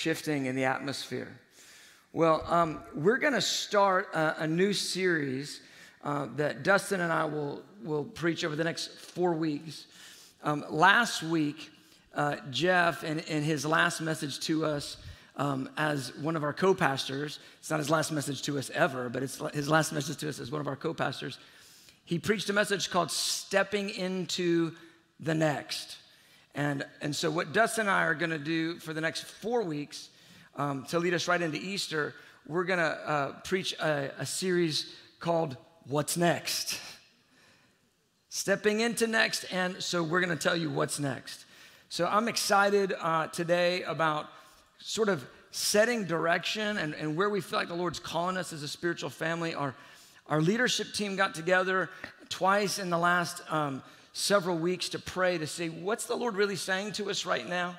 shifting in the atmosphere. Well, um, we're going to start a, a, new series uh, that Dustin and I will, will preach over the next four weeks. Um, last week, uh, Jeff, in, in his last message to us um, as one of our co pastors, it's not his last message to us ever, but it's his last message to us as one of our co pastors. He preached a message called Stepping into the Next. And, and so, what Dustin and I are going to do for the next four weeks um, to lead us right into Easter, we're going to uh, preach a, a series called What's Next? Stepping into next, and so we're going to tell you what's next. So I'm excited uh, today about sort of setting direction and, and where we feel like the Lord's calling us as a spiritual family. Our, our leadership team got together twice in the last um, several weeks to pray to see what's the Lord really saying to us right now.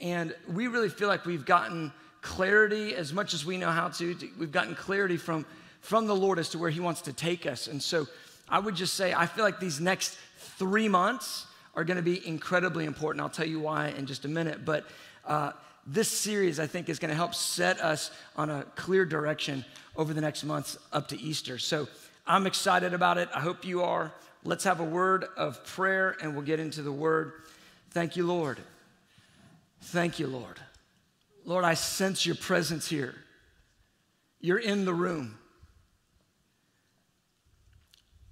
And we really feel like we've gotten clarity as much as we know how to. We've gotten clarity from, from the Lord as to where He wants to take us. And so I would just say, I feel like these next three months are going to be incredibly important. I'll tell you why in just a minute. But uh, this series, I think, is going to help set us on a clear direction over the next months up to Easter. So I'm excited about it. I hope you are. Let's have a word of prayer and we'll get into the word. Thank you, Lord. Thank you, Lord. Lord, I sense your presence here. You're in the room.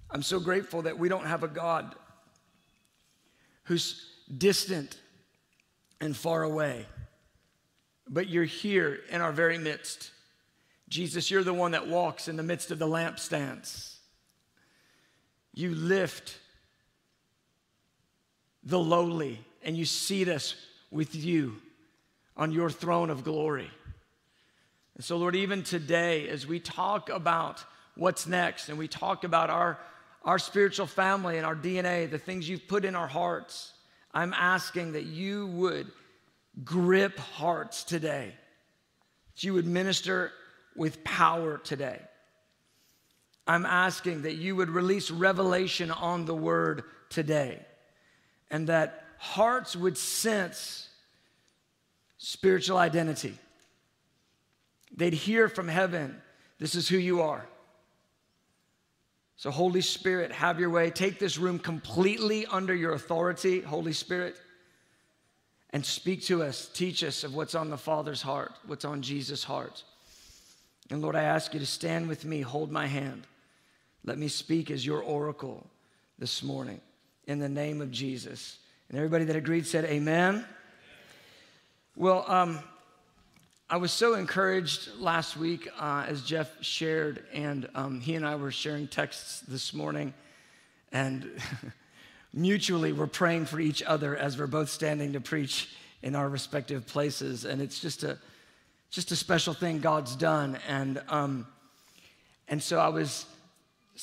I'm so grateful that we don't have a God who's distant and far away, but you're here in our very midst. Jesus, you're the one that walks in the midst of the lampstands. You lift the lowly and you seat us with you on your throne of glory. And so, Lord, even today, as we talk about what's next and we talk about our, our spiritual family and our DNA, the things you've put in our hearts, I'm asking that you would grip hearts today, that you would minister with power today. I'm asking that you would release revelation on the word today and that hearts would sense spiritual identity. They'd hear from heaven, this is who you are. So, Holy Spirit, have your way. Take this room completely under your authority, Holy Spirit, and speak to us, teach us of what's on the Father's heart, what's on Jesus' heart. And Lord, I ask you to stand with me, hold my hand. Let me speak as your oracle this morning in the name of Jesus. And everybody that agreed said, Amen. Well, um, I was so encouraged last week uh, as Jeff shared, and um, he and I were sharing texts this morning, and mutually we're praying for each other as we're both standing to preach in our respective places, and it's just a just a special thing God's done, and um, and so I was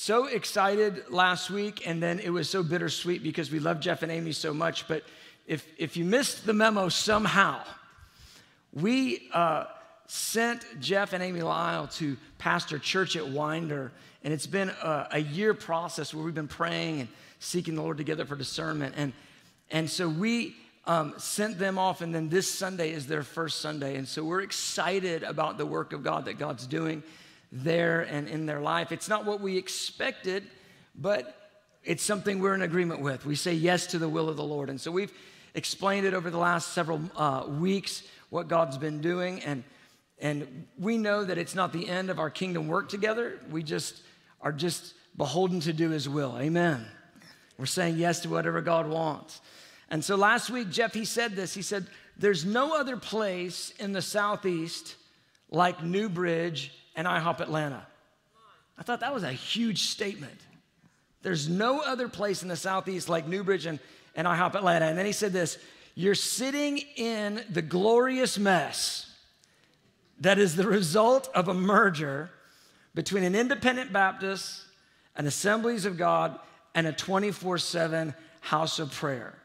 so excited last week, and then it was so bittersweet because we love Jeff and Amy so much, but if if you missed the memo somehow we uh, sent Jeff and Amy Lyle to pastor church at Winder, and it's been a, a, year process where we've been praying and seeking the Lord together for discernment. And, and so we um, sent them off, and then this Sunday is their first Sunday. And so we're excited about the work of God that God's doing there and in their life. It's not what we expected, but it's something we're in agreement with. We say yes to the will of the Lord. And so we've explained it over the last several uh, weeks what God's been doing. And, and we know that it's not the end of our kingdom work together. We just are just beholden to do his will. Amen. We're saying yes to whatever God wants. And so last week, Jeff, he said this. He said, There's no other place in the Southeast like New Bridge and IHOP Atlanta. I thought that was a huge statement. There's no other place in the Southeast like Newbridge and, and IHOP Atlanta. And then he said this you're sitting in the glorious mess that is the result of a merger between an independent Baptist, an Assemblies of God, and a 24 7 house of prayer.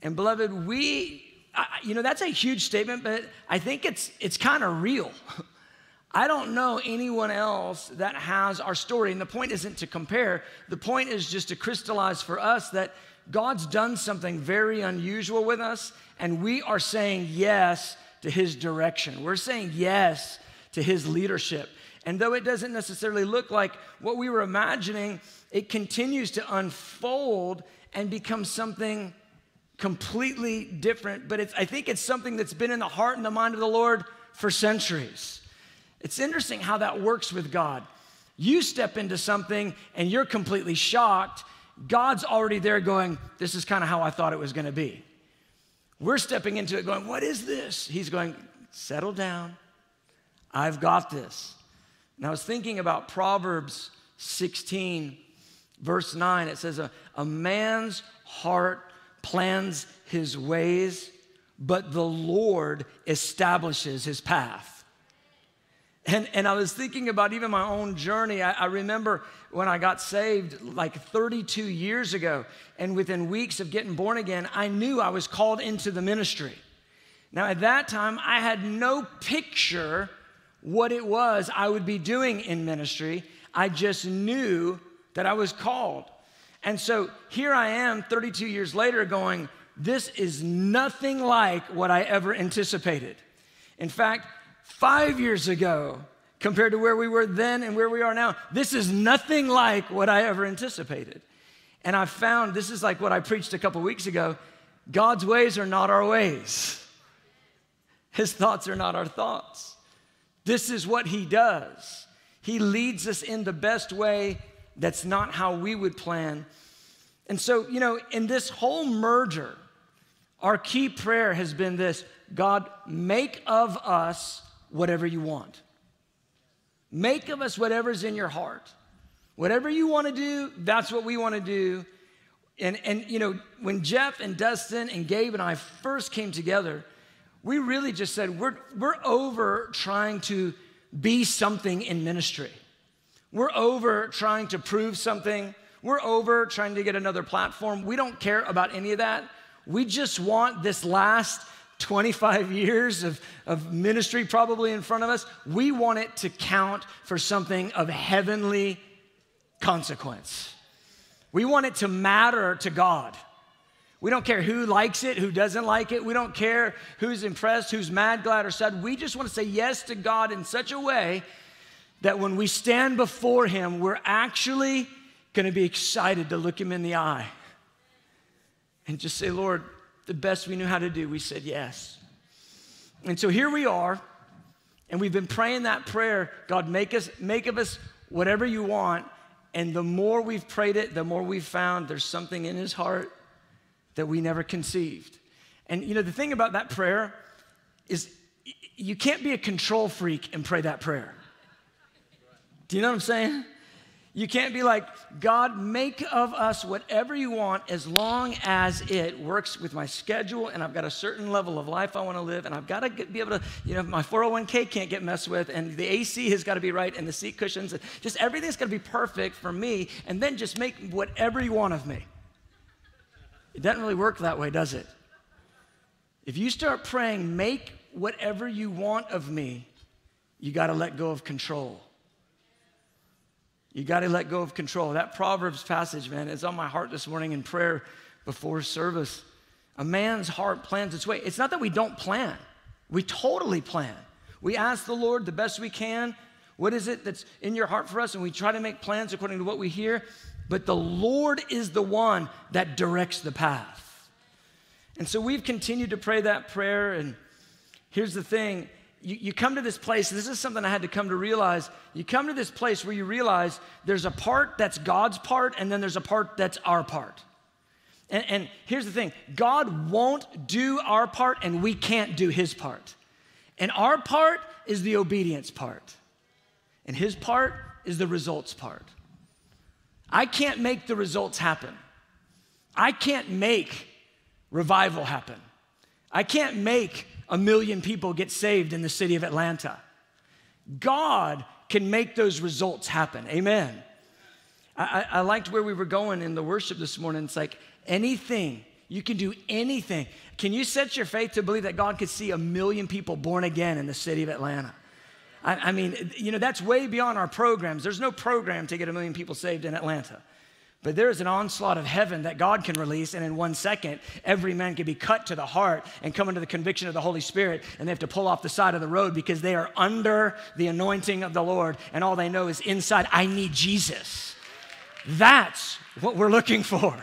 And beloved, we, you know, that's a huge statement, but I think it's, it's kind of real. I don't know anyone else that has our story. And the point isn't to compare, the point is just to crystallize for us that God's done something very unusual with us, and we are saying yes to his direction. We're saying yes to his leadership. And though it doesn't necessarily look like what we were imagining, it continues to unfold and become something completely different. But I think it's something that's been in the heart and the mind of the Lord for centuries. It's interesting how that works with God. You step into something and you're completely shocked. God's already there going, This is kind of how I thought it was going to be. We're stepping into it going, What is this? He's going, Settle down. I've got this. And I was thinking about Proverbs 16, verse 9. It says, A, a man's heart plans his ways, but the Lord establishes his path. And, and I was thinking about even my own journey. I, I, remember when I got saved like 32 years ago, and within weeks of getting born again, I knew I was called into the ministry. Now, at that time, I had no picture what it was I would be doing in ministry. I just knew that I was called. And so here I am 32 years later going, this is nothing like what I ever anticipated. In fact, five years ago compared to where we were then and where we are now. This is nothing like what I ever anticipated. And I found this is like what I preached a couple weeks ago God's ways are not our ways, His thoughts are not our thoughts. This is what He does. He leads us in the best way that's not how we would plan. And so, you know, in this whole merger, our key prayer has been this God, make of us whatever you want. Make of us whatever's in your heart. Whatever you want to do, that's what we want to do. And, and, you know, when Jeff and Dustin and Gabe and I first came together, we really just said, we're, we're over trying to be something in ministry. We're over trying to prove something. We're over trying to get another platform. We don't care about any of that. We just want this last 25 years of, of ministry probably in front of us, we want it to count for something of heavenly consequence. We want it to matter to God. We don't care who likes it, who doesn't like it. We don't care who's impressed, who's mad, glad, or sad. We just want to say yes to God in such a way that when we stand before Him, we're actually going to be excited to look Him in the eye and just say, Lord, the best we knew how to do, we said yes. And so here we are, and we've been praying that prayer God, make, us, make of us whatever you want. And the more we've prayed it, the more we've found there's something in his heart that we never conceived. And you know, the thing about that prayer is you can't be a control freak and pray that prayer. Do you know what I'm saying? You can't be like, God, make of us whatever you want as long as it works with my schedule and I've got a certain level of life I want to live and I've got to get, be able to, you know, my 401k can't get messed with and the AC has got to be right and the seat cushions, and just everything's got to be perfect for me and then just make whatever you want of me. It doesn't really work that way, does it? If you start praying, make whatever you want of me, you got to let go of control. You got to let go of control. That Proverbs passage, man, is on my heart this morning in prayer before service. A man's heart plans its way. It's not that we don't plan, we totally plan. We ask the Lord the best we can. What is it that's in your heart for us? And we try to make plans according to what we hear. But the Lord is the one that directs the path. And so we've continued to pray that prayer. And here's the thing you, you come to this place, this is something I had to come to realize. You come to this place where you realize there's a part that's God's part, and then there's a part that's our part. And, and, here's the thing God won't do our part, and we can't do his part. And our part is the obedience part, and his part is the results part. I can't make the results happen. I can't make revival happen. I can't make a million people get saved in the city of Atlanta. God can make those results happen. Amen. I, I, liked where we were going in the worship this morning. It's like anything, you can do anything. Can you set your faith to believe that God could see a million people born again in the city of Atlanta? I, I mean, you know, that's way beyond our programs. There's no program to get a million people saved in Atlanta. But there is an onslaught of heaven that God can release, and in one second, every man can be cut to the heart and come under the conviction of the Holy Spirit, and they have to pull off the side of the road because they are under the anointing of the Lord, and all they know is inside, I need Jesus. That's what we're looking for.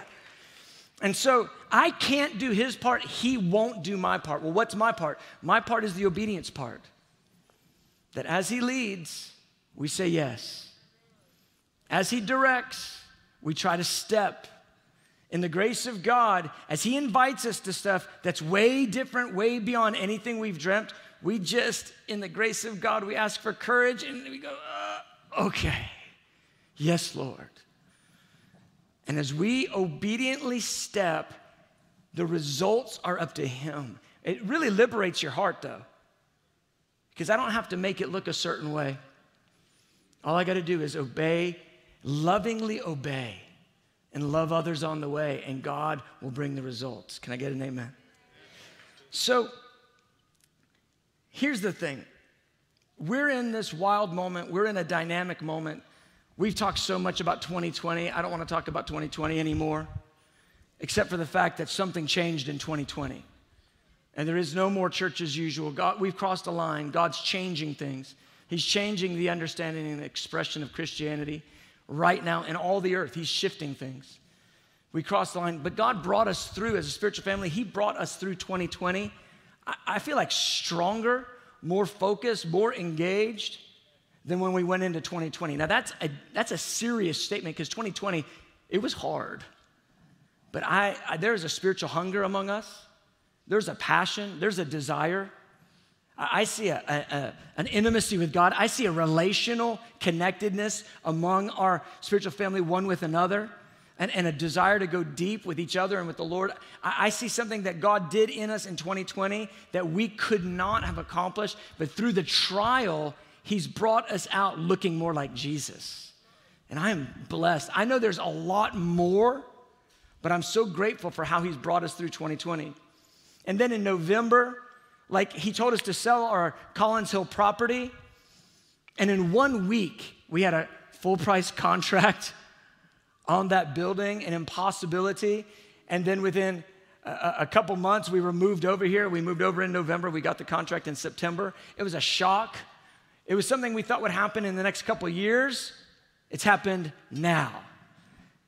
And so I can't do his part, he won't do my part. Well, what's my part? My part is the obedience part. That as he leads, we say yes. As he directs, we try to step in the grace of God as He invites us to stuff that's way different, way beyond anything we've dreamt. We just, in the grace of God, we ask for courage and we go, uh, okay, yes, Lord. And as we obediently step, the results are up to Him. It really liberates your heart, though, because I don't have to make it look a certain way. All I got to do is obey lovingly obey and love others on the way, and God will bring the results. Can I get an amen? So, here's the thing we're in this wild moment, we're in a dynamic moment. We've talked so much about 2020. I don't want to talk about 2020 anymore, except for the fact that something changed in 2020. And there is no more church as usual. God, we've crossed a line. God's changing things. He's changing the understanding and expression of Christianity right now in all the earth. He's shifting things. We crossed the line, but God brought us through as a spiritual family. He brought us through 2020. I, feel like stronger, more focused, more engaged than when we went into 2020. Now that's a, that's a serious statement because 2020, it was hard. But I, I, there's a spiritual hunger among us. There's a passion. There's a desire. I see a, a, a, an intimacy with God. I see a relational connectedness among our spiritual family, one with another, and, and a desire to go deep with each other and with the Lord. I, I see something that God did in us in 2020 that we could not have accomplished, but through the trial, He's brought us out looking more like Jesus. And I am blessed. I know there's a lot more, but I'm so grateful for how He's brought us through 2020. And then in November, like he told us to sell our Collins Hill property. And in one week, we had a full price contract on that building, an impossibility. And then within a, a, couple months, we were moved over here. We moved over in November. We got the contract in September. It was a shock. It was something we thought would happen in the next couple years. It's happened now.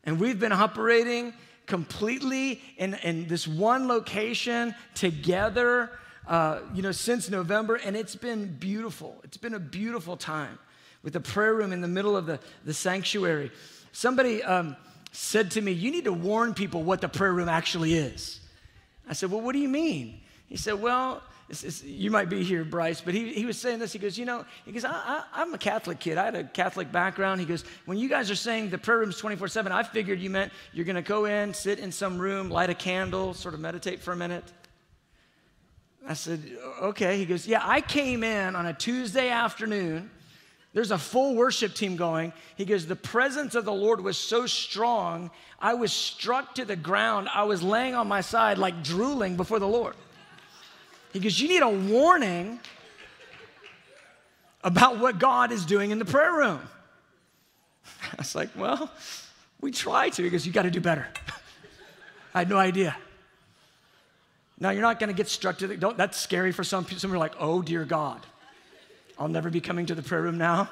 And we've been operating completely in, in this one location together uh, you know, since November, and it's been beautiful. It's been a beautiful time with the prayer room in the middle of the, the sanctuary. Somebody um, said to me, You need to warn people what the prayer room actually is. I said, Well, what do you mean? He said, Well, it's, it's, you might be here, Bryce, but he, he was saying this. He goes, You know, he goes, I, am a Catholic kid. I had a Catholic background. He goes, When you guys are saying the prayer room is 24 7, I figured you meant you're going to go in, sit in some room, light a candle, sort of meditate for a minute. I said, okay. He goes, yeah, I came in on a Tuesday afternoon. There's a full worship team going. He goes, the presence of the Lord was so strong, I was struck to the ground. I was laying on my side, like drooling before the Lord. He goes, you need a warning about what God is doing in the prayer room. I was like, well, we try to. He goes, you got to do better. I had no idea. Now, you're not going to get struck to the, don't, that's scary for some people. Some are like, oh, dear God, I'll never be coming to the prayer room now.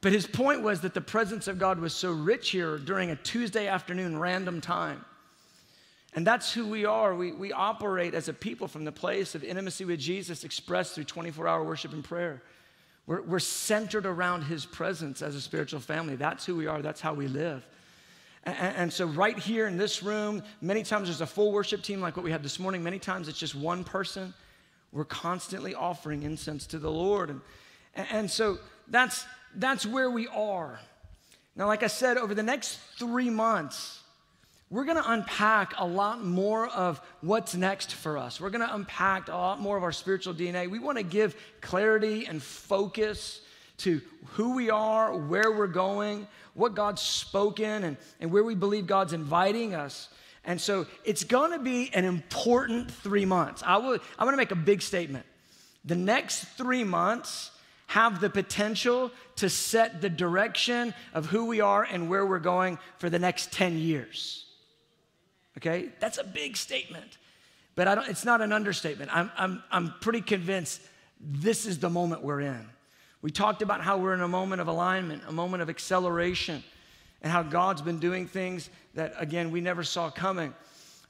But his point was that the presence of God was so rich here during a Tuesday afternoon random time. And that's who we are. We, we operate as a people from the place of intimacy with Jesus expressed through 24 hour worship and prayer. We're, we're centered around his presence as a spiritual family. That's who we are, that's how we live. And, so, right here in this room, many times there's a full worship team like what we had this morning. Many times it's just one person. We're constantly offering incense to the Lord. And, and so, that's, that's where we are. Now, like I said, over the next three months, we're going to unpack a lot more of what's next for us. We're going to unpack a lot more of our spiritual DNA. We want to give clarity and focus to who we are, where we're going, what God's spoken, and, and where we believe God's inviting us. And so it's to be an important three months. I will, I'm to make a big statement. The next three months have the potential to set the direction of who we are and where we're going for the next 10 years. Okay? That's a big statement, but I don't, it's not an understatement. I'm, I'm, I'm pretty convinced this is the moment we're in. We talked about how we're in a moment of alignment, a moment of acceleration, and how God's been doing things that, again, we never saw coming.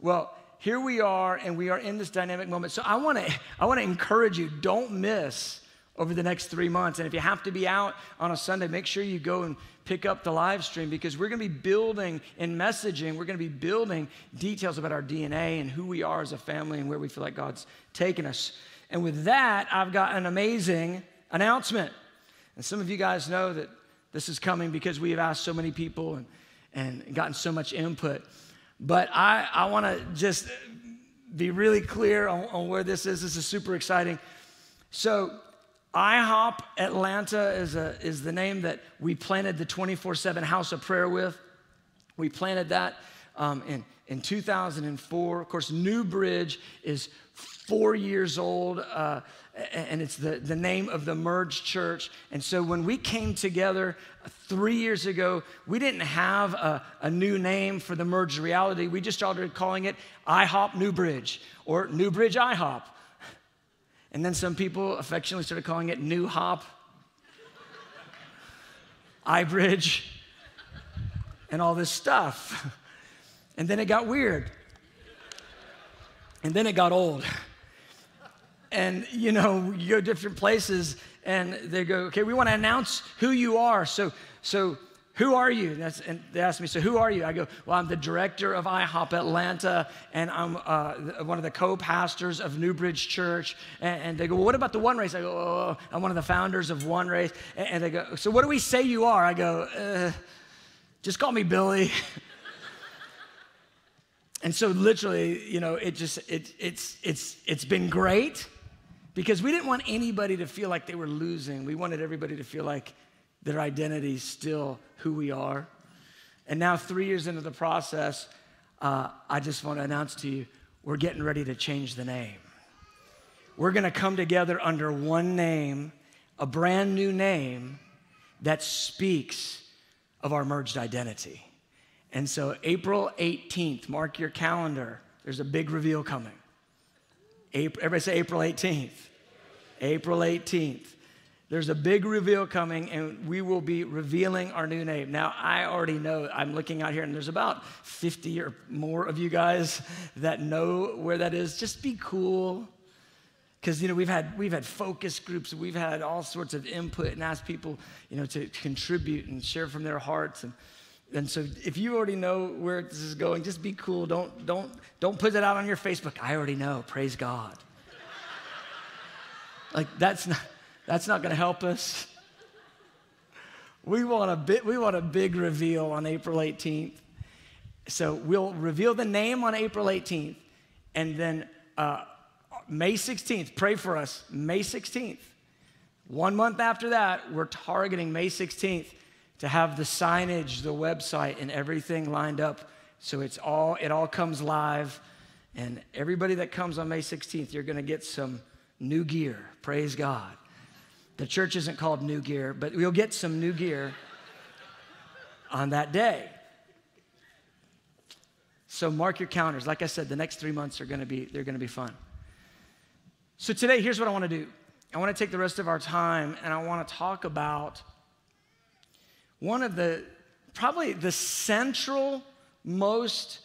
Well, here we are, and we are in this dynamic moment. So I wanna, I wanna encourage you don't miss over the next three months. And if you have to be out on a Sunday, make sure you go and pick up the live stream because we're gonna be building in messaging, we're gonna be building details about our DNA and who we are as a family and where we feel like God's taken us. And with that, I've got an amazing announcement. And some of you guys know that this is coming because we have asked so many people and, and gotten so much input. But I, I want to just be really clear on, on where this is. This is super exciting. So, IHOP Atlanta is, a, is the name that we planted the 24 7 House of Prayer with. We planted that um, in, in 2004. Of course, New Bridge is four years old, uh, and it's the, the name of the merged church. And so when we came together three years ago, we didn't have a, a new name for the merged reality. We just started calling it IHOP New Bridge or New Bridge IHOP. And then some people affectionately started calling it New Hop, iBridge, and all this stuff. And then it got weird. And then it got old. And you know, you go different places and they go, okay, we want to announce who you are. So, so who are you? That's, and they ask me, so who are you? I go, well, I'm the director of IHOP Atlanta, and I'm uh, one of the co-pastors of New Bridge Church. And, and, they go, well, what about the One Race? I go, oh, I'm one of the founders of One Race. And, and they go, so what do we say you are? I go, uh, just call me Billy. and so literally, you know, it just, it, it's, it's, it's been great because we didn't want anybody to feel like they were losing. We wanted everybody to feel like their identity is still who we are. And now, three years into the process, uh, I just want to announce to you we're getting ready to change the name. We're going to come together under one name, a brand new name that speaks of our merged identity. And so, April 18th, mark your calendar. There's a big reveal coming. April, everybody say April 18th. April 18th. There's a big reveal coming, and we will be revealing our new name. Now, I already know, I'm looking out here, and there's about 50 or more of you guys that know where that is. Just be cool. Because you know we've had we've had focus groups, we've had all sorts of input and asked people you know to contribute and share from their hearts and and so if you already know where this is going, just be cool. Don't don't don't put that out on your Facebook. I already know. Praise God. like that's not that's not going to help us. We want a bit, we want a big reveal on April 18th. So we'll reveal the name on April 18th, and then uh, May 16th. Pray for us. May 16th. One month after that, we're targeting May 16th to have the signage, the website, and everything lined up. So it's all it all comes live, and everybody that comes on May 16th, you're going to get some new gear. Praise God. The church isn't called New Gear, but we'll get some new gear on that day. So mark your calendars. Like I said, the next three months are going to be they're going to be fun. So today, here's what I want to do. I want to take the rest of our time and I want to talk about one of the probably the central most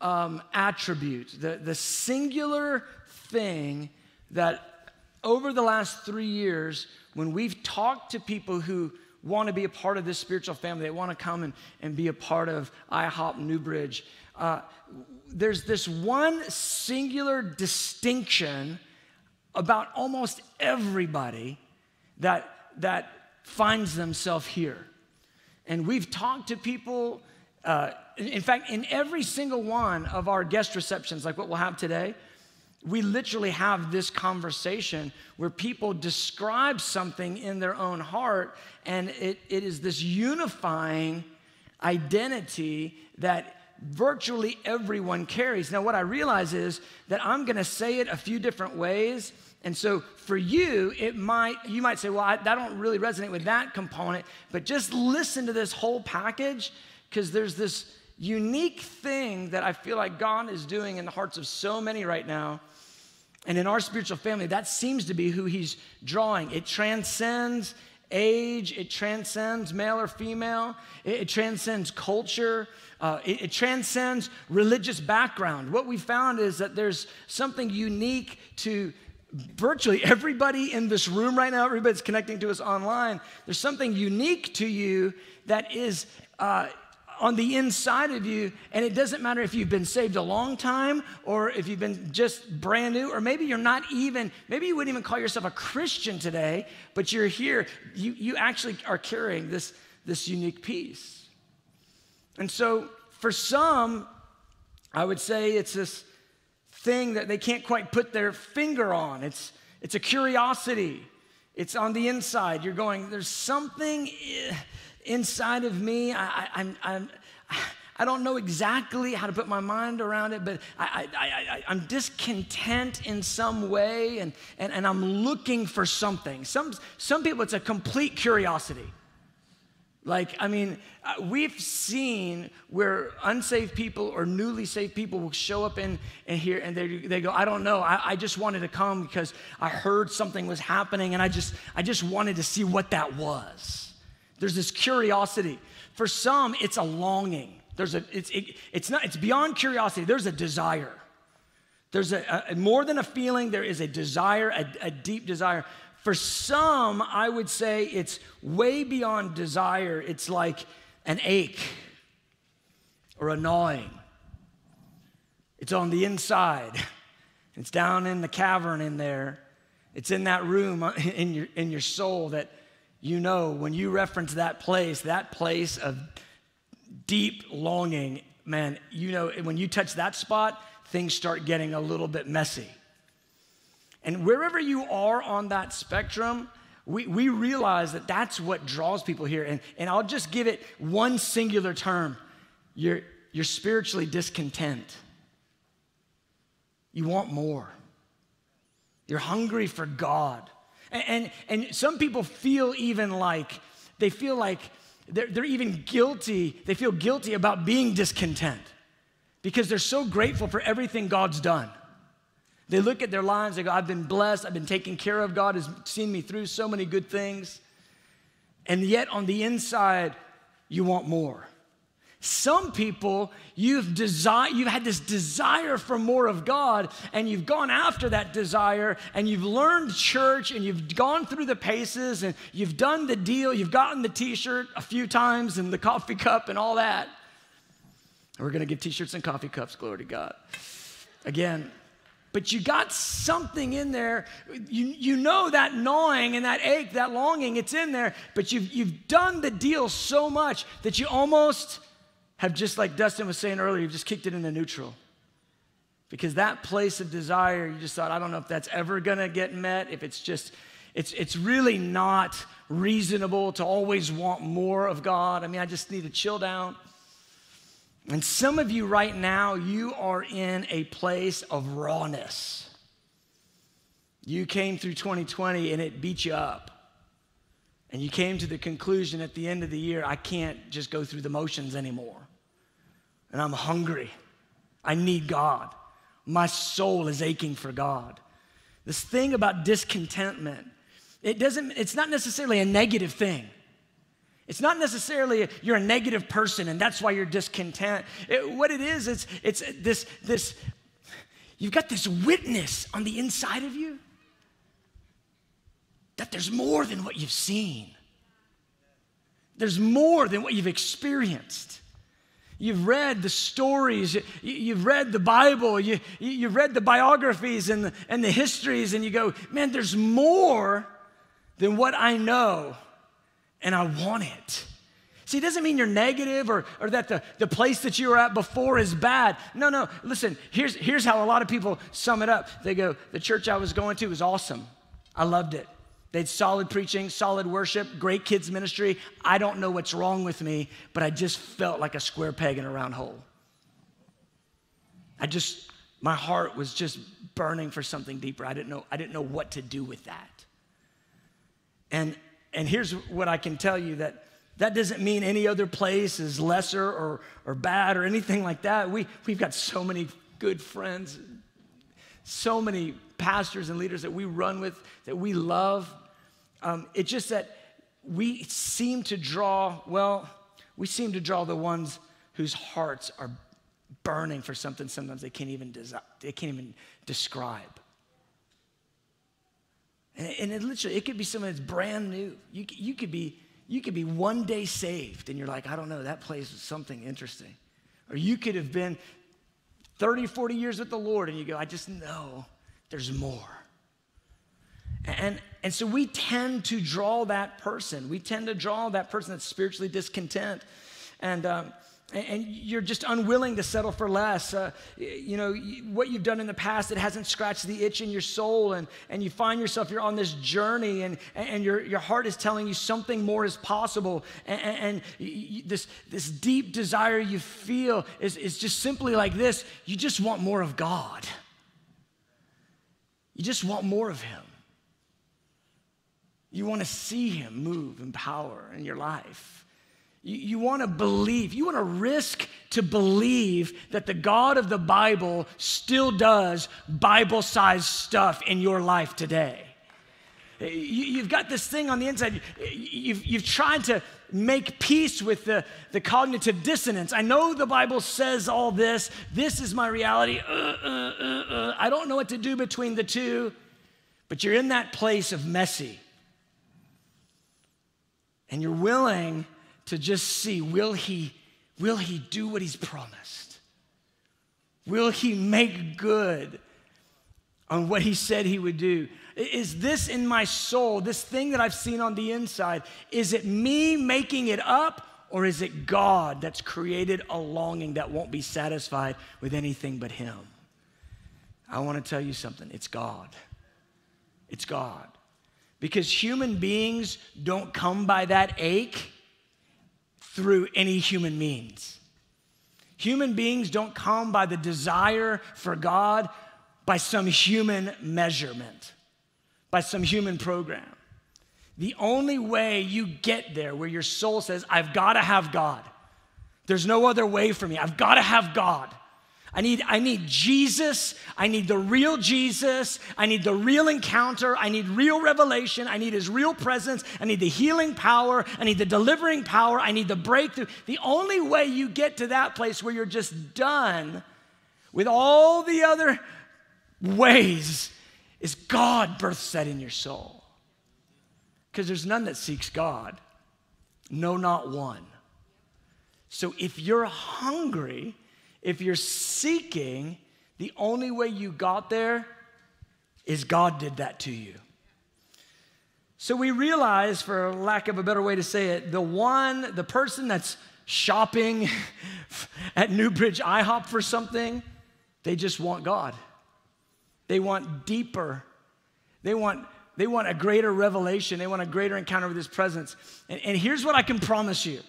um, attribute, the, the singular thing that over the last three years, when we've talked to people who want to be a part of this spiritual family, they want to come and, and be a part of IHOP Newbridge, uh, there's this one singular distinction about almost everybody that, that finds themselves here. And we've talked to people, uh, in fact, in every single one of our guest receptions, like what we'll have today, we literally have this conversation where people describe something in their own heart, and it, it is this unifying identity that virtually everyone carries. Now, what I realize is that I'm gonna say it a few different ways, And so for you, it might, you might say, well, I, I don't really resonate with that component, but just listen to this whole package because there's this unique thing that I feel like God is doing in the hearts of so many right now. And in our spiritual family, that seems to be who He's drawing. It transcends age, it transcends male or female, it, it transcends culture, uh, it, it transcends religious background. What we found is that there's something unique to virtually everybody in this room right now, everybody's connecting to us online, there's something unique to you that is uh, on the inside of you. And it doesn't matter if you've been saved a long time or if you've been just brand new, or maybe you're not even, maybe you wouldn't even call yourself a Christian today, but you're here. You, you actually are carrying this, this unique piece. And so for some, I would say it's this thing that they can't quite put their finger on. It's, it's a curiosity. It's on the inside. You're going, there's something inside of me. I, I'm, I'm, I don't know exactly how to put my mind around it, but I, I, I, am discontent in some way and, and, and I'm looking for something. Some, some people, it's a complete curiosity. Like, I mean, uh, we've seen where unsaved people or newly saved people will show up in, in here and they, they go, I don't know, I, I just wanted to come because I heard something was happening and I just, I just wanted to see what that was. There's this curiosity. For some, it's a longing. There's a, it's, it, it's not, it's beyond curiosity. There's a desire. There's a, a more than a feeling, there is a desire, a, a deep desire. For some, I would say it's way beyond desire. It's like an ache or a gnawing. It's on the inside. It's down in the cavern in there. It's in that room uh, in your, in your soul that you know when you reference that place, that place of deep longing, man, you know, when you touch that spot, things start getting a little bit messy. And wherever you are on that spectrum, we, we realize that that's what draws people here. And, and I'll just give it one singular term you're, you're spiritually discontent. You want more. You're hungry for God. And, and, and some people feel even like, they feel like they're, they're even guilty. They feel guilty about being discontent because they're so grateful for everything God's done. They look at their lives, they go, I've been blessed, I've been taken care of, God has seen me through so many good things. And yet on the inside, you want more. Some people, you've desire, you've had this desire for more of God, and you've gone after that desire, and you've learned church, and you've gone through the paces, and you've done the deal, you've gotten the t-shirt a few times and the coffee cup and all that. we're gonna give t-shirts and coffee cups, glory to God. Again, but you got something in there. You, you know that gnawing and that ache, that longing, it's in there, but you've, you've done the deal so much that you almost have just, like Dustin was saying earlier, you've just kicked it into neutral. Because that place of desire, you just thought, I don't know if that's ever gonna get met, if it's just, it's, it's really not reasonable to always want more of God. I mean, I just need to chill down. And some of you right now, you are in a place of rawness. You came through 2020 and it beat you up. And you came to the conclusion at the end of the year, I can't just go through the motions anymore. And I'm hungry. I need God. My soul is aching for God. This thing about discontentment, it doesn't, it's not necessarily a negative thing. It's not necessarily you're a negative person and that's why you're discontent. It, what it is, it's, it's this, this, you've got this witness on the inside of you that there's more than what you've seen. There's more than what you've experienced. You've read the stories, you've read the Bible, you, you've read the biographies and the, and the histories, and you go, man, there's more than what I know and I want it. See, it doesn't mean you're negative or, or that the, the place that you were at before is bad. No, no. Listen, here's, here's how a lot of people sum it up. They go, The church I was going to was awesome. I loved it. They had solid preaching, solid worship, great kids' ministry. I don't know what's wrong with me, but I just felt like a square peg in a round hole. I just my heart was just burning for something deeper. I didn't know, I didn't know what to do with that. And, and here's what I can tell you that that doesn't mean any other place is lesser or, or bad or anything like that. We, we've got so many good friends, so many pastors and leaders that we run with, that we love. Um, it's just that we seem to draw, well, we seem to draw the ones whose hearts are burning for something sometimes they can't even, desi- they can't even describe. And, and it literally, it could be something that's brand new. You, you, could be, you could be one day saved and you're like, I don't know, that place is something interesting. Or you could have been 30, 40 years with the Lord and you go, I just know there's more. And, and so we tend to draw that person. We tend to draw that person that's spiritually discontent. And, um, and you're just unwilling to settle for less. Uh, you know, what you've done in the past, it hasn't scratched the itch in your soul. And, and you find yourself, you're on this journey, and, and your, your heart is telling you something more is possible. And, and you, this, this deep desire you feel is, is just simply like this you just want more of God, you just want more of Him. You want to see Him move in power in your life. You, you want to believe, you want to risk to believe that the God of the Bible still does Bible sized stuff in your life today. You, have got this thing on the inside. You've, you've tried to make peace with the, the cognitive dissonance. I know the Bible says all this. This is my reality. Uh, uh, uh, uh. I don't know what to do between the two. But you're in that place of messy. And you're willing to just see will he, will he do what he's promised? Will he make good on what he said he would do? Is this in my soul, this thing that I've seen on the inside, is it me making it up or is it God that's created a longing that won't be satisfied with anything but him? I want to tell you something it's God. It's God. Because human beings don't come by that ache through any human means. Human beings don't come by the desire for God by some human measurement, by some human program. The only way you get there where your soul says, I've got to have God, there's no other way for me, I've got to have God, I need, I need Jesus. I need the real Jesus. I need the real encounter. I need real revelation. I need his real presence. I need the healing power. I need the delivering power. I need the breakthrough. The only way you get to that place where you're just done with all the other ways is God births that in your soul. Because there's none that seeks God. No, not one. So if you're hungry, if you're seeking, the only way you got there is God did that to you. So we realize, for lack of a better way to say it, the one, the person that's shopping at Newbridge IHOP for something, they just want God. They want deeper. They want, they want a greater revelation. They want a greater encounter with His presence. And, and here's what I can promise you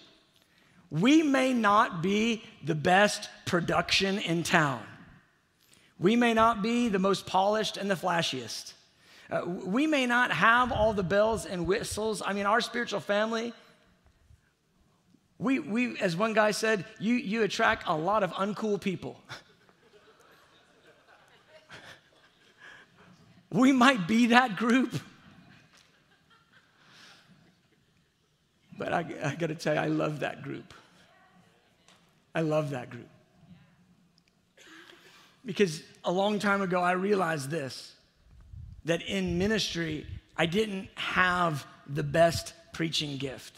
we may not be the best production in town. We may not be the most polished and the flashiest. Uh, we may not have all the bells and whistles. I mean, our spiritual family, we, we as one guy said, you, you attract a lot of uncool people. we might be that group. But I, I got to tell you, I love that group. I love that group. Because a long time ago, I realized this that in ministry, I didn't have the best preaching gift.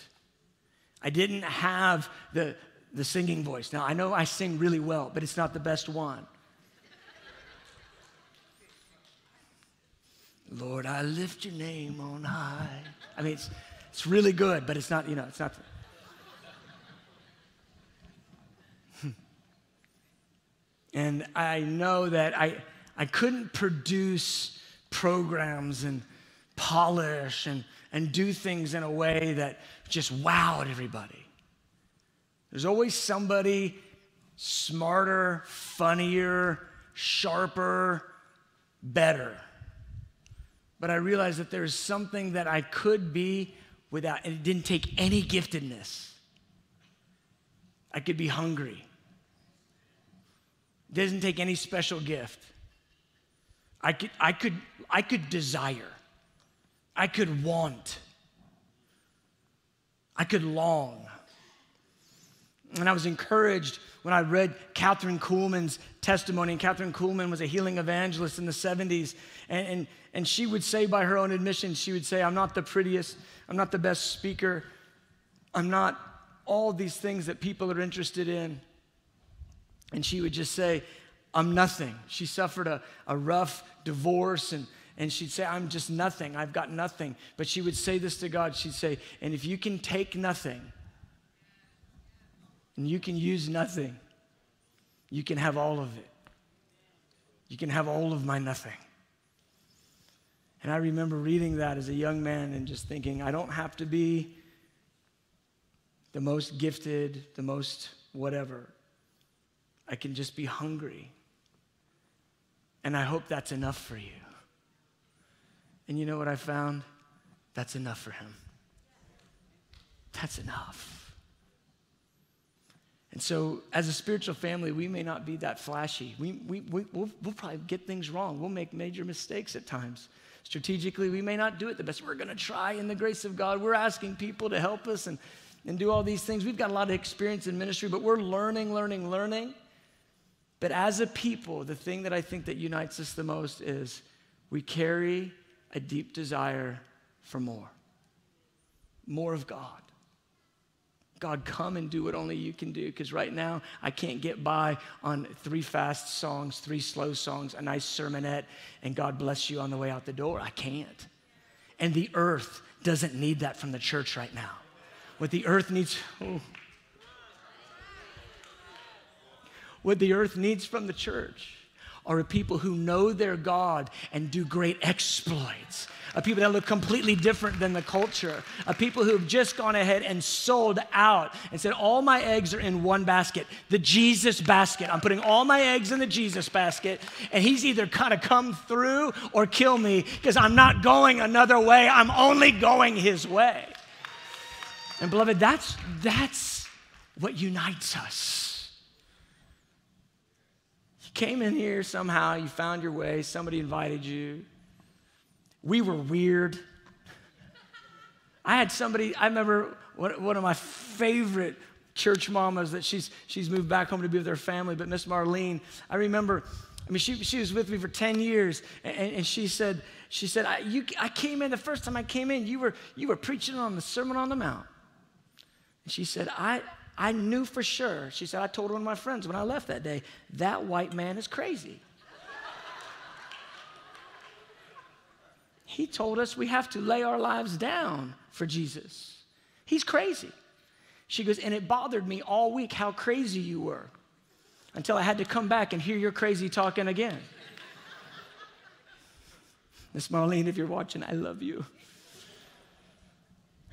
I didn't have the, the singing voice. Now, I know I sing really well, but it's not the best one. Lord, I lift your name on high. I mean, it's, it's really good, but it's not, you know, it's not. And I know that I, I couldn't produce programs and polish and, and do things in a way that just wowed everybody. There's always somebody smarter, funnier, sharper, better. But I realized that there's something that I could be without, and it didn't take any giftedness. I could be hungry. It doesn't take any special gift. I could, I could, I could desire. I could want. I could long. And I was encouraged when I read Kathryn Kuhlman's testimony. And Kathryn Kuhlman was a healing evangelist in the 70s. And, and, and she would say, by her own admission, she would say, I'm not the prettiest, I'm not the best speaker, I'm not all these things that people are interested in. And she would just say, I'm nothing. She suffered a, a rough divorce and, and she'd say, I'm just nothing. I've got nothing. But she would say this to God. She'd say, And if you can take nothing and you can use nothing, you can have all of it. You can have all of my nothing. And I remember reading that as a young man and just thinking, I don't have to be the most gifted, the most whatever. I can just be hungry. And I hope that's enough for you. And you know what I found? That's enough for him. That's enough. And so, as a spiritual family, we may not be that flashy. We, we, we, will we'll probably get things wrong. We'll make major mistakes at times. Strategically, we may not do it the best. We're going to try in the grace of God. We're asking people to help us and, and do all these things. We've got a lot of experience in ministry, but we're learning, learning, learning. But as a people, the thing that I think that unites us the most is we carry a deep desire for more. More of God. God, come and do what only you can do. Because right now, I can't get by on three fast songs, three slow songs, a nice sermonette, and God bless you on the way out the door. I can't. And the earth doesn't need that from the church right now. What the earth needs, oh. What the earth needs from the church are a people who know their God and do great exploits of people that look completely different than the culture, of people who have just gone ahead and sold out and said, All my eggs are in one basket, the Jesus basket. I'm putting all my eggs in the Jesus basket, and he's either kind of come through or kill me because I'm not going another way. I'm only going his way. And beloved, that's, that's what unites us. Came in here somehow, you found your way, somebody invited you. We were weird. I had somebody, I remember one of my favorite church mamas that she's, she's moved back home to be with her family, but Miss Marlene, I remember, I mean, she, she was with me for 10 years, and, and she said, she said, I, you, I came in, the first time I came in, you were, you were preaching on the Sermon on the Mount. And she said, I, I knew for sure. She said, I told one of my friends when I left that day, that white man is crazy. He told us we have to lay our lives down for Jesus. He's crazy. She goes, and it bothered me all week how crazy you were until I had to come back and hear your crazy talking again. Miss Marlene, if you're watching, I love you.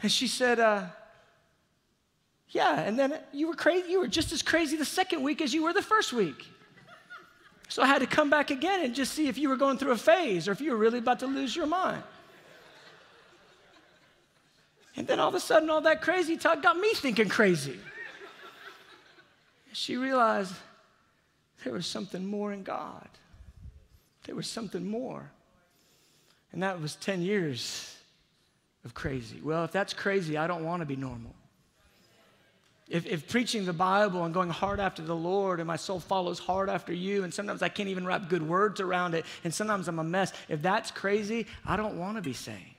And she said, uh, Yeah, and then you were crazy. You were just as crazy the second week as you were the first week. So I had to come back again and just see if you were going through a phase or if you were really about to lose your mind. And then all of a sudden, all that crazy talk got me thinking crazy. She realized there was something more in God. There was something more. And that was 10 years of crazy. Well, if that's crazy, I don't want to be normal if, if preaching the Bible and going hard after the Lord and my soul follows hard after you, and sometimes I can't even wrap good words around it, and sometimes I'm a mess, if that's crazy, I don't want to be saying.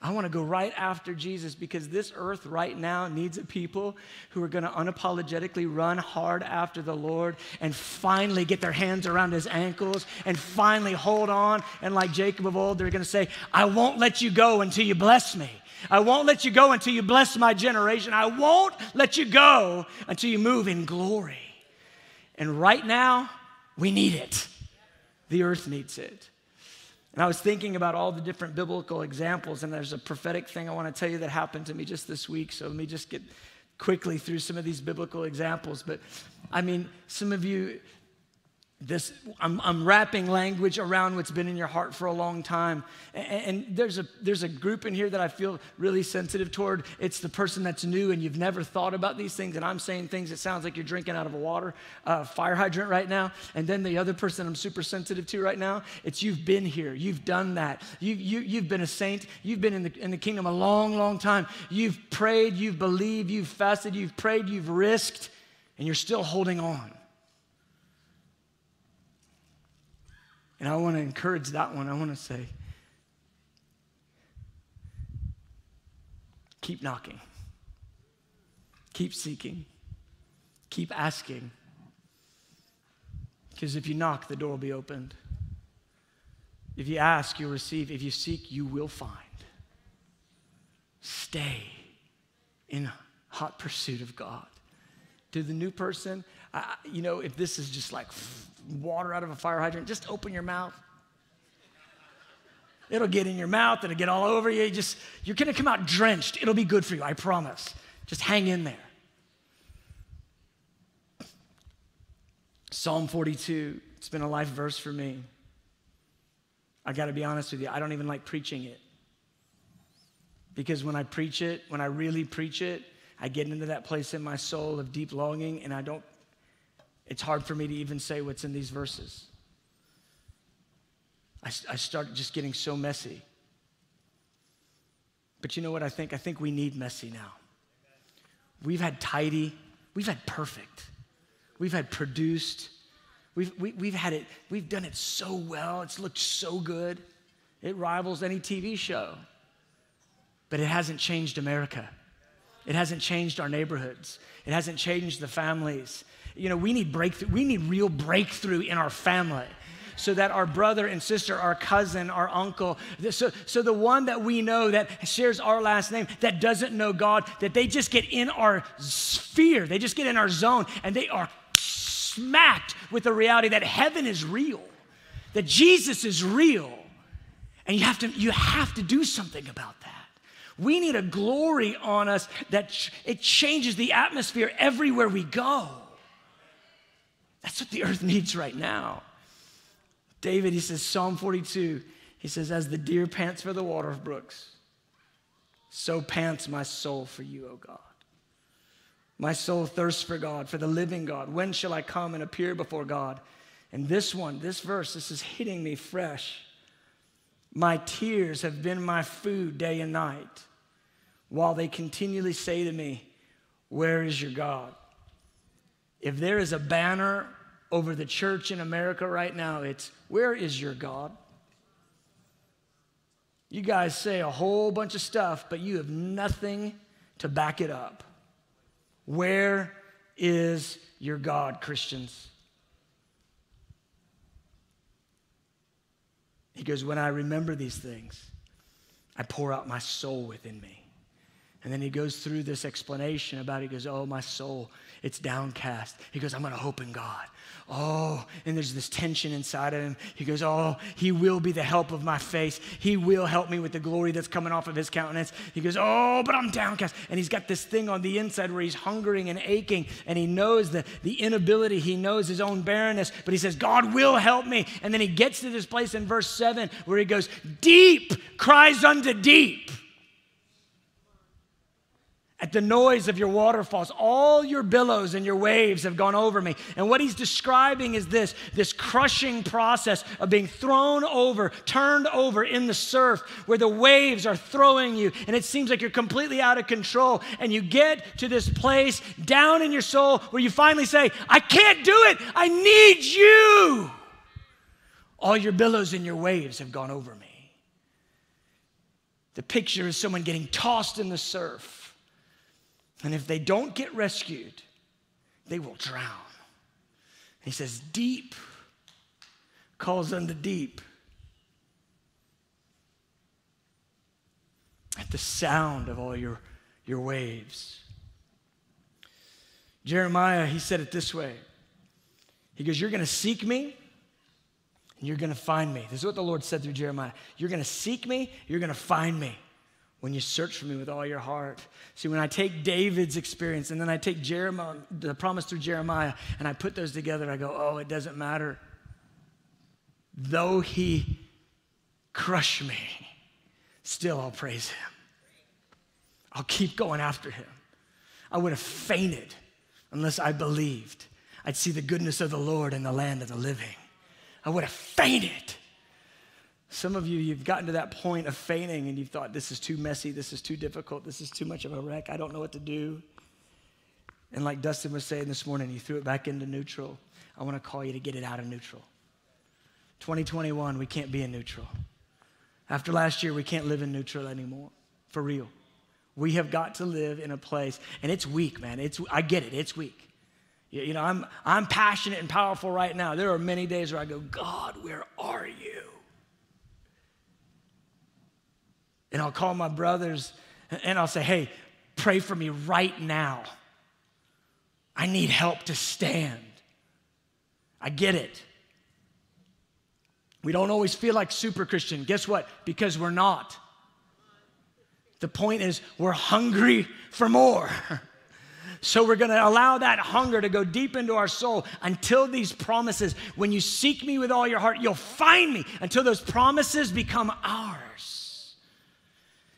I want to go right after Jesus because this earth right now needs a people who are going to unapologetically run hard after the Lord and finally get their hands around his ankles and finally hold on. And like Jacob of old, they're going to say, I won't let you go until you bless me. I won't let you go until you bless my generation. I won't let you go until you move in glory. And right now, we need it. The earth needs it. And I was thinking about all the different biblical examples, and there's a prophetic thing I want to tell you that happened to me just this week. So let me just get quickly through some of these biblical examples. But I mean, some of you, this I'm, I'm, wrapping language around what's been in your heart for a long time. And, and, there's a there's a group in here that i feel really sensitive toward. It's the person that's new and you've never thought about these things and i'm saying things that sounds like you're drinking out of a water uh, fire hydrant right now. And then the other person i'm super sensitive to right now it's you've been here. You've done that. You, you, you've been a saint. You've been in the, in the kingdom a long long time. You've prayed you've believed you've fasted you've prayed you've risked and you're still holding on And I want to encourage that one. I want to say, keep knocking, keep seeking, keep asking. Because if you knock, the door will be opened. If you ask, you'll receive. If you seek, you will find. Stay in hot pursuit of God. To the new person, You know, if this is just like water out of a fire hydrant, just open your mouth. It'll get in your mouth, and it'll get all over you. you just you're gonna come out drenched. It'll be good for you, I promise. Just hang in there. Psalm 42, it's been a life verse for me. I gotta be honest with you, I don't even like preaching it. Because when I preach it, when I really preach it, I get into that place in my soul of deep longing and I don't it's hard for me to even say what's in these verses. I, I start just getting so messy. But you know what I think? I think we need messy now. We've had tidy, we've had perfect, we've had produced, we've, we, we have had it, we've done it so well, it's looked so good. It rivals any TV show. But it hasn't changed America. It hasn't changed our neighborhoods. It hasn't changed the families you know, we need breakthrough. We need real breakthrough in our family so that our brother and sister, our cousin, our uncle, so, so the one that we know that shares our last name, that doesn't know God, that they just get in our sphere, they just get in our zone, and they are smacked with the reality that heaven is real, that Jesus is real, and you have to, you have to do something about that. We need a glory on us that ch- it changes the atmosphere everywhere we go. That's what the earth needs right now. David, he says, Psalm 42, he says, As the deer pants for the water of brooks, so pants my soul for you, O God. My soul thirsts for God, for the living God. When shall I come and appear before God? And this one, this verse, this is hitting me fresh. My tears have been my food day and night, while they continually say to me, Where is your God? If there is a banner over the church in America right now, it's where is your God? You guys say a whole bunch of stuff, but you have nothing to back it up. Where is your God, Christians? He goes, When I remember these things, I pour out my soul within me. And then he goes through this explanation about, it. he goes, Oh, my soul, it's downcast. He goes, I'm going to hope in God. Oh, and there's this tension inside of him. He goes, Oh, he will be the help of my face. He will help me with the glory that's coming off of his countenance. He goes, Oh, but I'm downcast. And he's got this thing on the inside where he's hungering and aching, and he knows the, the inability, he knows his own barrenness, but he says, God will help me. And then he gets to this place in verse 7 where he goes, Deep cries unto deep at the noise of your waterfalls. All your billows and your waves have gone over me. And what he's describing is this this crushing process of being thrown over, turned over in the surf, where the waves are throwing you, and it seems like you're completely out of control. And you get to this place down in your soul where you finally say, I can't do it. I need you. All your billows and your waves have gone over me. The picture is someone getting tossed in the surf and if they don't get rescued, they will drown. He says, Deep calls unto deep. At the sound of all your, your waves. Jeremiah, he said it this way He goes, You're going to seek me and you're going to find me. This is what the Lord said through Jeremiah. You're going to seek me, you're going to find me when you search for me with all your heart. See, when I take David's experience and then I take Jeremiah, the promise through Jeremiah, and I put those together, I go, oh, it doesn't matter. Though he crush me, still I'll praise him. I'll keep going after him. I would have fainted unless I believed I'd see the goodness of the Lord in the land of the living. I would have fainted. Some of you, you've gotten to that point of fainting and you've thought, this is too messy, this is too difficult, this is too much of a wreck, I don't know what to do. And like Dustin was saying this morning, he threw it back into neutral. I want to call you to get it out of neutral. 2021, we can't be in neutral. After last year, we can't live in neutral anymore, for real. We have got to live in a place, and it's weak, man. It's, I get it, it's weak. You know, I'm, I'm passionate and powerful right now. There are many days where I go, God, where are you? And I'll call my brothers and I'll say, hey, pray for me right now. I need help to stand. I get it. We don't always feel like super Christian. Guess what? Because we're not. The point is, we're hungry for more. So we're going to allow that hunger to go deep into our soul until these promises, when you seek me with all your heart, you'll find me until those promises become ours.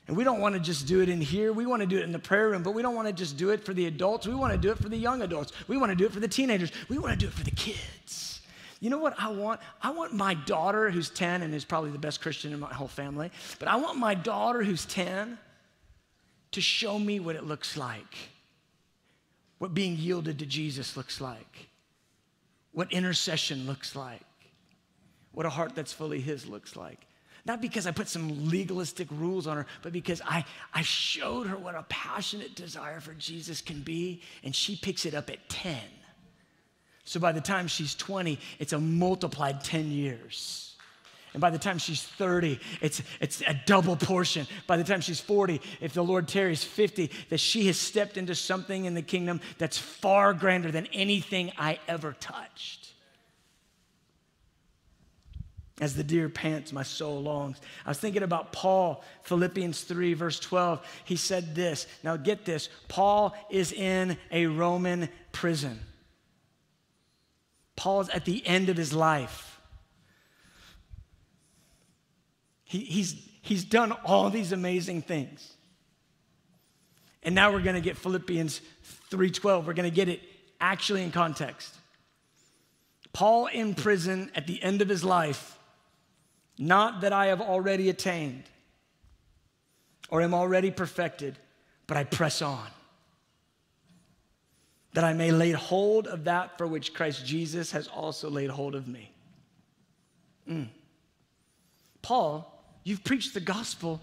And we don't want to just do it in here. We want to do it in the prayer room, but we don't want to just do it for the adults. We want to do it for the young adults. We want to do it for the teenagers. We want to do it for the kids. You know what I want? I want my daughter, who's 10 and is probably the best Christian in my whole family, but I want my daughter, who's 10, to show me what it looks like what being yielded to Jesus looks like, what intercession looks like, what a heart that's fully His looks like. Not because I put some legalistic rules on her, but because I, I showed her what a passionate desire for Jesus can be, and she picks it up at 10. So by the time she's 20, it's a multiplied 10 years. And by the time she's 30, it's, it's a double portion. By the time she's 40, if the Lord tarries 50, that she has stepped into something in the kingdom that's far grander than anything I ever touched. As the deer pants, my soul longs. I was thinking about Paul, Philippians 3, verse 12. He said this. Now get this Paul is in a Roman prison. Paul's at the end of his life. He, he's, he's done all these amazing things. And now we're going to get Philippians 3:12. We're going to get it actually in context. Paul in prison at the end of his life, not that I have already attained or am already perfected, but I press on. That I may lay hold of that for which Christ Jesus has also laid hold of me. Mm. Paul You've preached the gospel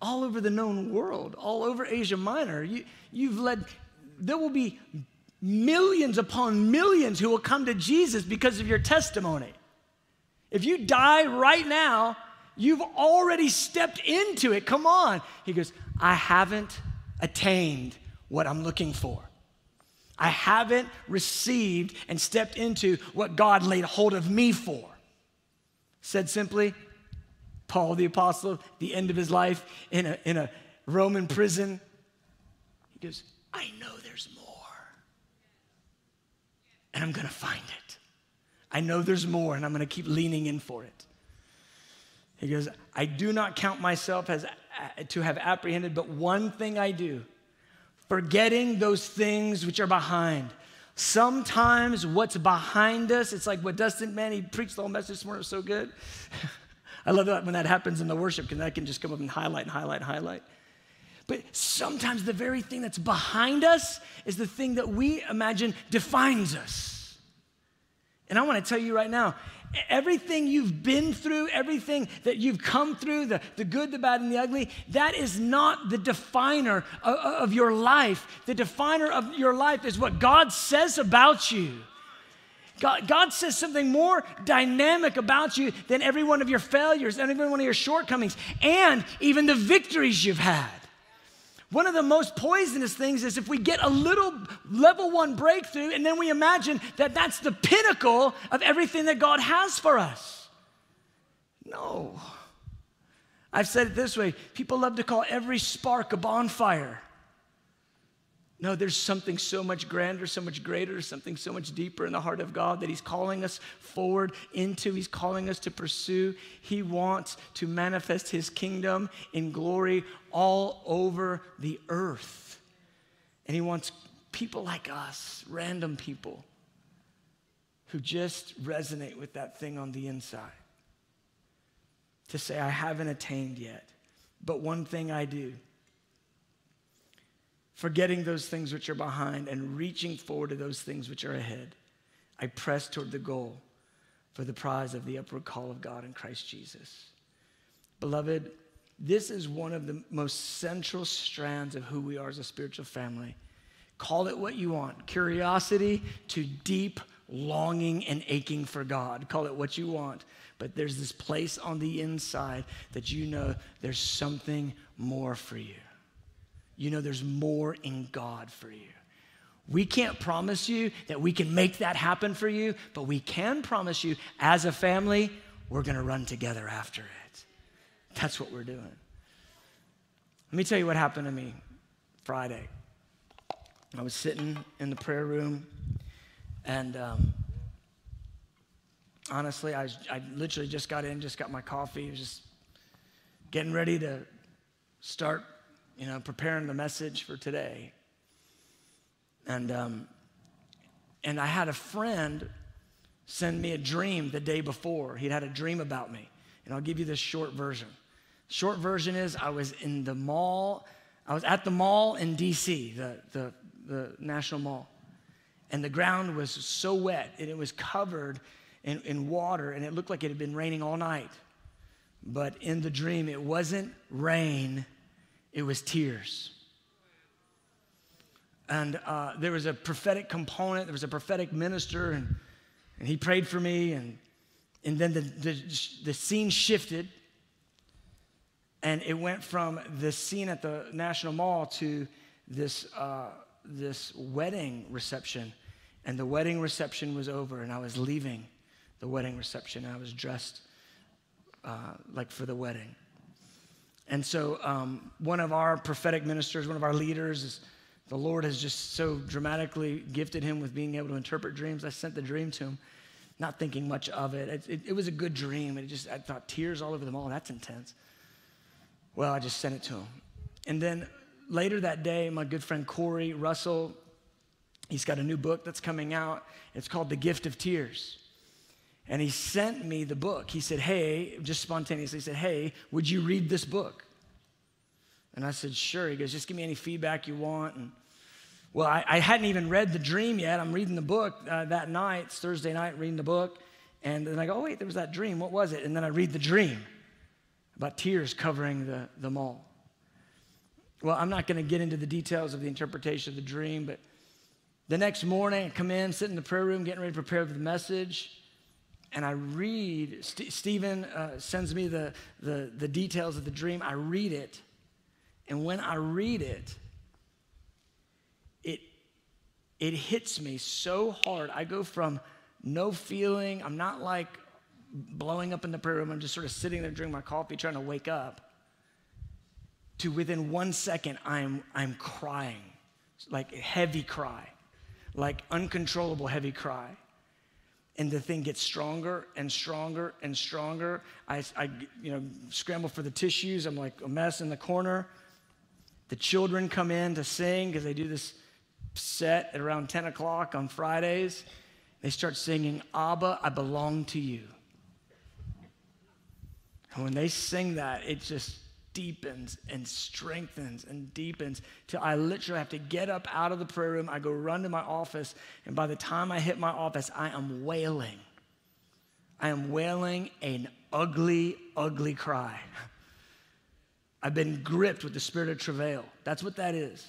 all over the known world, all over Asia Minor. You, you've led, there will be millions upon millions who will come to Jesus because of your testimony. If you die right now, you've already stepped into it. Come on. He goes, I haven't attained what I'm looking for. I haven't received and stepped into what God laid hold of me for. Said simply, Paul the Apostle, the end of his life in a, in a Roman prison. He goes, I know there's more. And I'm going to find it. I know there's more, and I'm going to keep leaning in for it. He goes, I do not count myself as uh, to have apprehended, but one thing I do, forgetting those things which are behind. Sometimes what's behind us, it's like what Dustin, man, he preached the whole message this morning, so good. I love that when that happens in the worship because I can just come up and highlight and highlight and highlight. But sometimes the very thing that's behind us is the thing that we imagine defines us. And I want to tell you right now, everything you've been through, everything that you've come through, the, the good, the bad, and the ugly, that is not the definer of, of your life. The definer of your life is what God says about you. God, God says something more dynamic about you than every one of your failures every one of your shortcomings and even the victories you've had. One of the most poisonous things is if we get a little level one breakthrough and then we imagine that that's the pinnacle of everything that God has for us. No. I've said it this way people love to call every spark a bonfire. No, there's something so much grander, so much greater, something so much deeper in the heart of God that He's calling us forward into. He's calling us to pursue. He wants to manifest His kingdom in glory all over the earth. And He wants people like us, random people, who just resonate with that thing on the inside to say, I haven't attained yet, but one thing I do forgetting those things which are behind and reaching forward to those things which are ahead. I press toward the goal for the prize of the upward call of God in Christ Jesus. Beloved, this is one of the most central strands of who we are as a spiritual family. Call it what you want curiosity to deep longing and aching for God. Call it what you want. But there's this place on the inside that you know there's something more for you you know there's more in God for you. We can't promise you that we can make that happen for you, but we can promise you as a family, we're to run together after it. That's what we're doing. Let me tell you what happened to me Friday. I was sitting in the prayer room, and um, honestly, I, was, I literally just got in, just got my coffee, was just getting ready to start you know, preparing the message for today. And, um, and I had a friend send me a dream the day before. He'd had a dream about me. And I'll give you this short version. Short version is I was in the mall, I was at the mall in DC, the, the, the National Mall. And the ground was so wet and it was covered in, in water and it looked like it had been raining all night. But in the dream, it wasn't rain, it was tears. And uh, there was a prophetic component, there was a prophetic minister, and, and he prayed for me. And, and then the, the, the scene shifted, and it went from the scene at the National Mall to this, uh, this wedding reception. And the wedding reception was over, and I was leaving the wedding reception. I was dressed uh, like for the wedding. And so, um, one of our prophetic ministers, one of our leaders, is, the Lord has just so dramatically gifted him with being able to interpret dreams. I sent the dream to him, not thinking much of it. It, it, it was a good dream. It just, I thought tears all over them all. That's intense. Well, I just sent it to him. And then later that day, my good friend Corey Russell, he's got a new book that's coming out. It's called The Gift of Tears. And he sent me the book. He said, Hey, just spontaneously, said, Hey, would you read this book? And I said, Sure. He goes, Just give me any feedback you want. And well, I, I hadn't even read the dream yet. I'm reading the book uh, that night. It's Thursday night, reading the book. And then I go, Oh, wait, there was that dream. What was it? And then I read the dream about tears covering the, the mall. Well, I'm not going to get into the details of the interpretation of the dream, but the next morning I come in, sit in the prayer room, getting ready to prepare for the message and I read, St- Stephen uh, sends me the, the, the details of the dream. I read it. And when I read it, it, it hits me so hard. I go from no feeling, I'm not like blowing up in the prayer room, I'm just sort of sitting there drinking my coffee, trying to wake up, to within one second, I'm, I'm crying, like a heavy cry, like uncontrollable heavy cry and the thing gets stronger and stronger and stronger. I, I, you know, scramble for the tissues. I'm like a mess in the corner. The children come in to sing because they do this set at around 10 o'clock on Fridays. They start singing, Abba, I belong to you. And when they sing that, it just deepens and strengthens and deepens till I literally have to get up out of the prayer room. I go run to my office, and by the time I hit my office, I am wailing. I am wailing an ugly, ugly cry. I've been gripped with the spirit of travail. That's what that is.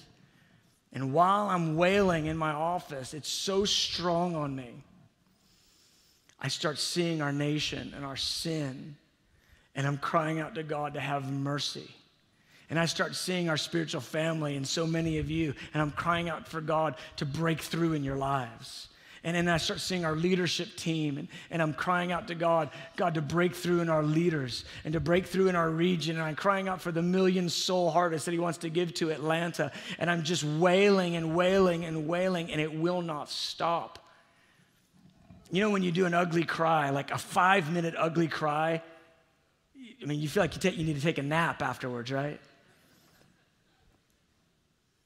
And while I'm wailing in my office, it's so strong on me. I start seeing our nation and our sin and I'm crying out to God to have mercy. And I start seeing our spiritual family and so many of you, and I'm crying out for God to break through in your lives. And then I start seeing our leadership team, and, and I'm crying out to God, God, to break through in our leaders and to break through in our region. And I'm crying out for the million soul harvest that He wants to give to Atlanta. And I'm just wailing and wailing and wailing, and it will not stop. You know, when you do an ugly cry, like a five minute ugly cry, I mean, you feel like you, take, you need to take a nap afterwards, right?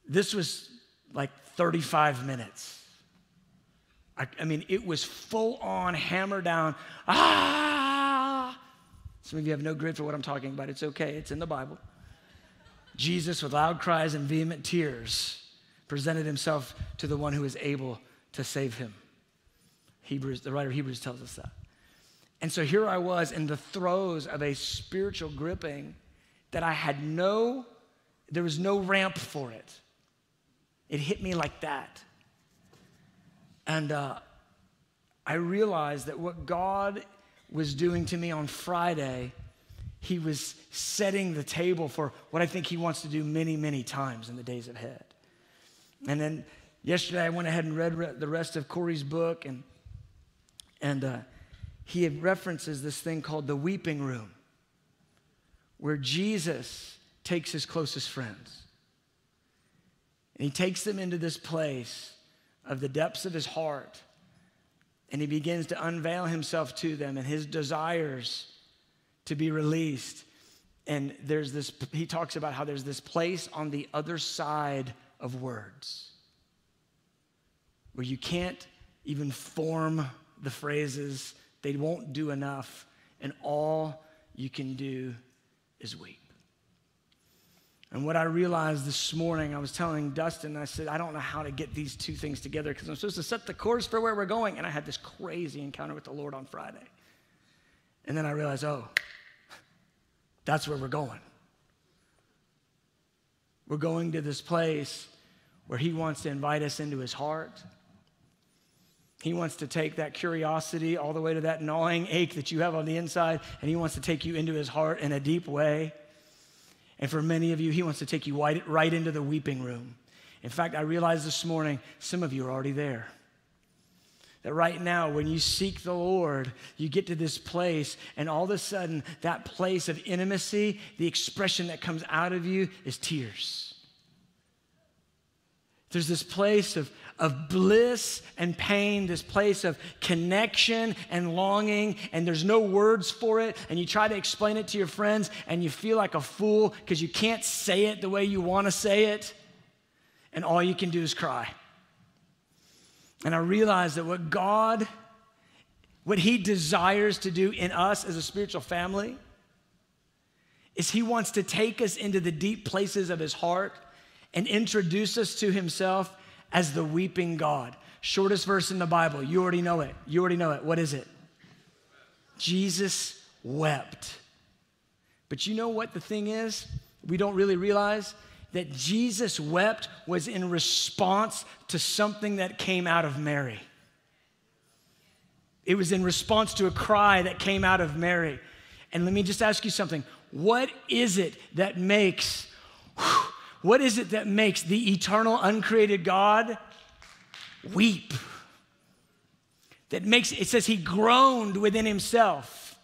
This was like 35 minutes. I, I mean, it was full on hammer down. Ah! Some of you have no grip for what I'm talking about. It's okay, it's in the Bible. Jesus, with loud cries and vehement tears, presented himself to the one who is able to save him. Hebrews, the writer of Hebrews tells us that. And so here I was in the throes of a spiritual gripping that I had no, there was no ramp for it. It hit me like that. And uh, I realized that what God was doing to me on Friday, He was setting the table for what I think He wants to do many, many times in the days ahead. And then yesterday, I went ahead and read the rest of Corey's book, and, and uh, he references this thing called the weeping room, where Jesus takes his closest friends. And he takes them into this place of the depths of his heart. And he begins to unveil himself to them and his desires to be released. And there's this, he talks about how there's this place on the other side of words where you can't even form the phrases, they won't do enough, and all you can do is weep. And what I realized this morning, I was telling Dustin, I said, I don't know how to get these two things together because I'm supposed to set the course for where we're going. And I had this crazy encounter with the Lord on Friday. And then I realized, oh, that's where we're going. We're going to this place where He wants to invite us into His heart. He wants to take that curiosity all the way to that gnawing ache that you have on the inside, and He wants to take you into His heart in a deep way. And for many of you, He wants to take you right, into the weeping room. In fact, I realized this morning some of you are already there. That right now, when you seek the Lord, you get to this place, and all of a sudden, that place of intimacy, the expression that comes out of you is tears. There's this place of, of bliss and pain, this place of connection and longing, and there's no words for it. And you try to explain it to your friends, and you feel like a fool because you can't say it the way you want to say it. And all you can do is cry. And I realize that what God, what He desires to do in us as a spiritual family, is He wants to take us into the deep places of His heart and introduce us to himself as the weeping God. Shortest verse in the Bible. You already know it. You already know it. What is it? Jesus wept. But you know what the thing is? We don't really realize that Jesus wept was in response to something that came out of Mary. It was in response to a cry that came out of Mary. And let me just ask you something. What is it that makes whew, what is it that makes the eternal, uncreated God weep? That makes, it says he groaned within himself.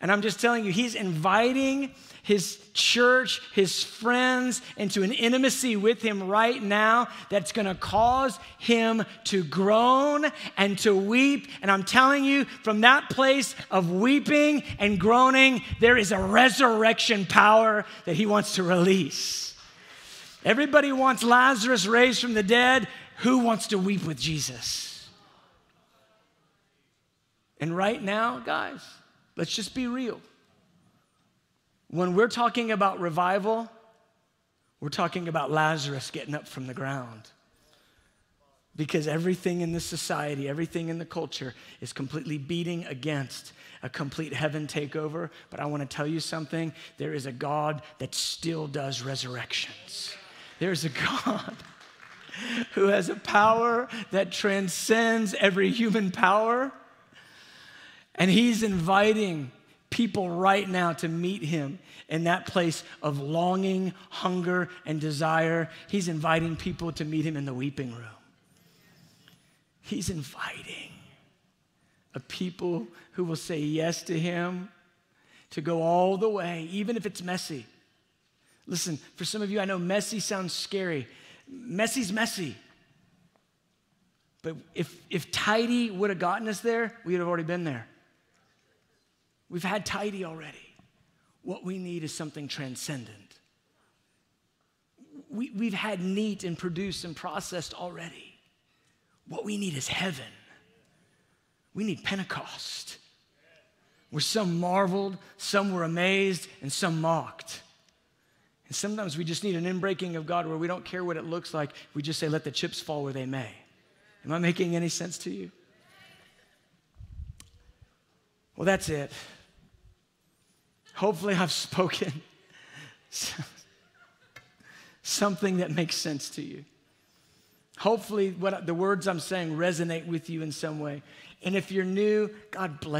And I'm just telling you, he's inviting his church, his friends into an intimacy with him right now that's gonna cause him to groan and to weep. And I'm telling you, from that place of weeping and groaning, there is a resurrection power that he wants to release. Everybody wants Lazarus raised from the dead. Who wants to weep with Jesus? And right now, guys, let's just be real. When we're talking about revival, we're talking about Lazarus getting up from the ground. Because everything in this society, everything in the culture is completely beating against a complete heaven takeover. But I want to tell you something there is a God that still does resurrections. There's a God who has a power that transcends every human power. And he's inviting people right now to meet him in that place of longing, hunger, and desire. He's inviting people to meet him in the weeping room. He's inviting a people who will say yes to Him to go all the way, even if it's messy. Listen, for some of you, I know messy sounds scary. Messy's messy. But if, if tidy would have gotten us there, we would have already been there. We've had tidy already. What we need is something transcendent. We, we've had neat and produced and processed already. What we need is heaven. We need Pentecost, where some marveled, some were amazed, and some mocked. Sometimes we just need an inbreaking of God where we don't care what it looks like. We just say, let the chips fall where they may. Am I making any sense to you? Well, that's it. Hopefully, I've spoken something that makes sense to you. Hopefully, what the words I'm saying resonate with you in some way. And if you're new, God bless